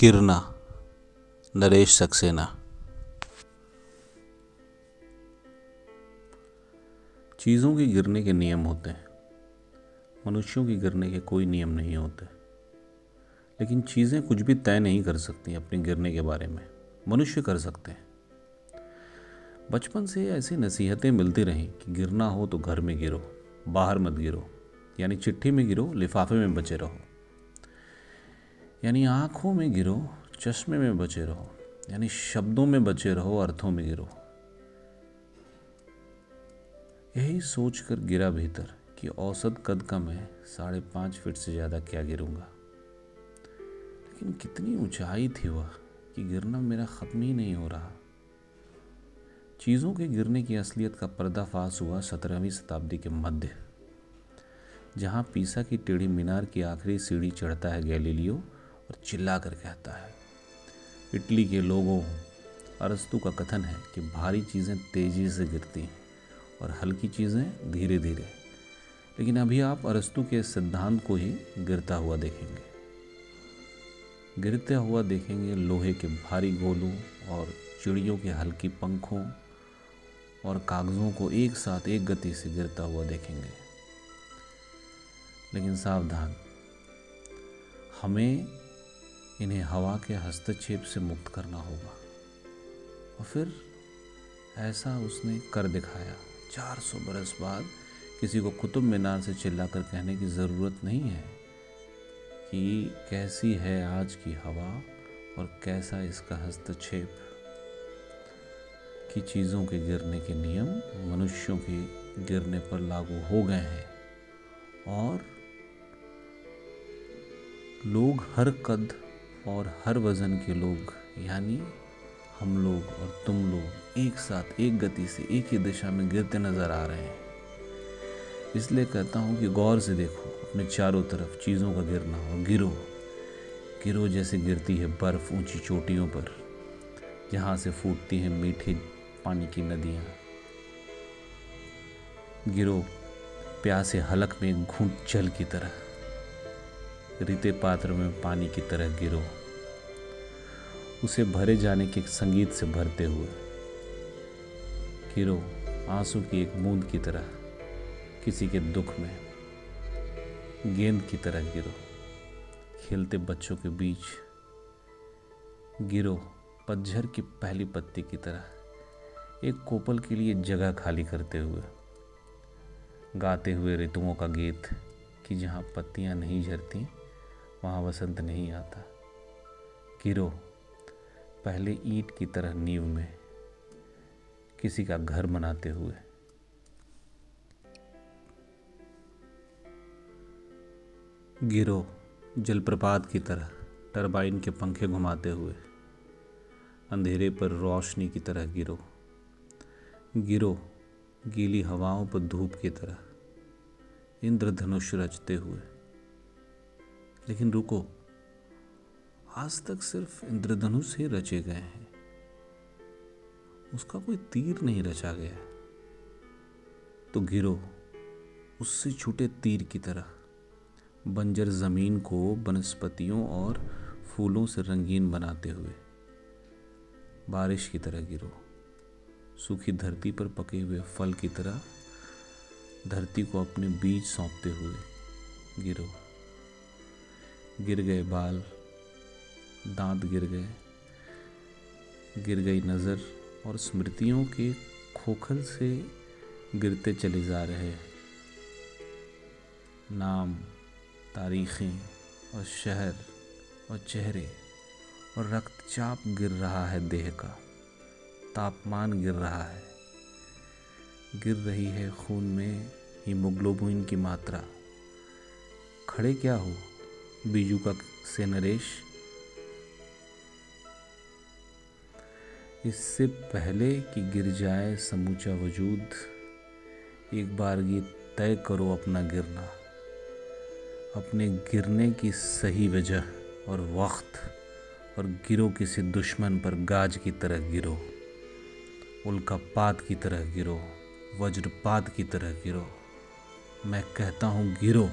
गिरना नरेश सक्सेना। चीज़ों के गिरने के नियम होते हैं, मनुष्यों के गिरने के कोई नियम नहीं होते। लेकिन चीज़ें कुछ भी तय नहीं कर सकती अपने गिरने के बारे में, मनुष्य कर सकते हैं। बचपन से ऐसी नसीहतें मिलती रहीं कि गिरना हो तो घर में गिरो, बाहर मत गिरो, यानी चिट्ठी में गिरो, लिफाफे में बचे रहो। यानी आँखों में गिरो, चश्मे में बचे रहो, यानी शब्दों में बचे रहो, अर्थों में गिरो। यही सोचकर गिरा भीतर कि औसत कद का मैं साढ़े पाँच फीट से ज़्यादा क्या गिरूँगा। लेकिन कितनी ऊंचाई थी वह कि गिरना मेरा ख़त्म ही नहीं हो रहा। चीज़ों के गिरने की असलियत का पर्दाफाश हुआ सत्रहवीं शताब्दी के मध्य, जहाँ पीसा की टेढ़ी मीनार की आखिरी सीढ़ी चढ़ता है गैलीलियो और चिल्ला कर कहता है, इटली के लोगों, अरस्तु का कथन है कि भारी चीज़ें तेज़ी से गिरती हैं और हल्की चीज़ें धीरे धीरे लेकिन अभी आप अरस्तु के सिद्धांत को ही गिरता हुआ देखेंगे। गिरता हुआ देखेंगे लोहे के भारी गोलों और चिड़ियों के हल्की पंखों और कागज़ों को एक साथ एक गति से गिरता हुआ देखेंगे। लेकिन सावधान, हमें इन्हें हवा के हस्तक्षेप से मुक्त करना होगा। और फिर ऐसा उसने कर दिखाया। 400 बरस बाद किसी को कुतुब मीनार से चिल्लाकर कहने की ज़रूरत नहीं है कि कैसी है आज की हवा और कैसा इसका हस्तक्षेप। कि चीज़ों के गिरने के नियम मनुष्यों के गिरने पर लागू हो गए हैं। और लोग हर कद और हर वज़न के लोग, यानी हम लोग और तुम लोग, एक साथ, एक गति से, एक ही दिशा में गिरते नज़र आ रहे हैं। इसलिए कहता हूँ कि गौर से देखो, अपने चारों तरफ़ चीज़ों का गिरना और गिरो। गिरो जैसे गिरती है बर्फ़ ऊँची चोटियों पर, जहाँ से फूटती हैं मीठे पानी की नदियाँ। गिरो, प्यासे हलक में घूंट जल की तरह। रीते पात्र में पानी की तरह गिरो। उसे भरे जाने के संगीत से भरते हुए। गिरो आँसू की एक बूंद की तरह, किसी के दुख में। गेंद की तरह गिरो। खेलते बच्चों के बीच। गिरो, पतझर की पहली पत्ती की तरह, एक कोपल के लिए जगह खाली करते हुए। गाते हुए ऋतुओं का गीत, कि जहाँ पत्तियाँ नहीं झरती, वहाँ वसंत नहीं आता। गिरो पहले ईंट की तरह नींव में किसी का घर बनाते हुए। गिरो जलप्रपात की तरह टरबाइन के पंखे घुमाते हुए। अंधेरे पर रोशनी की तरह गिरो गिरो गीली हवाओं पर धूप की तरह। इंद्रधनुष रचते हुए। लेकिन रुको आज तक सिर्फ़ इंद्रधनुष ही रचे गए हैं। उसका कोई तीर नहीं रचा गया। तो गिरो, उससे छूटे तीर की तरह। बंजर ज़मीन को वनस्पतियों और फूलों से रंगीन बनाते हुए। बारिश की तरह गिरो। सूखी धरती पर पके हुए फल की तरह धरती को अपने बीज सौंपते हुए गिरो। गिर गए बाल दांत गिर गए। गिर गई नज़र और स्मृतियों के खोखल से गिरते चले जा रहे। नाम, तारीखें और शहर और चेहरे और रक्तचाप गिर रहा है देह का। तापमान गिर रहा है। गिर रही है खून में हीमोग्लोबिन की मात्रा। खड़े क्या हो? बीजू का से नरेश इससे पहले कि गिर जाए समूचा वजूद, एक बार ये तय करो अपना गिरना। अपने गिरने की सही वजह और वक्त और गिरो किसी दुश्मन पर गाज की तरह गिरो, उल्कापात की तरह गिरो, वज्रपात की तरह गिरो। मैं कहता हूँ, गिरो।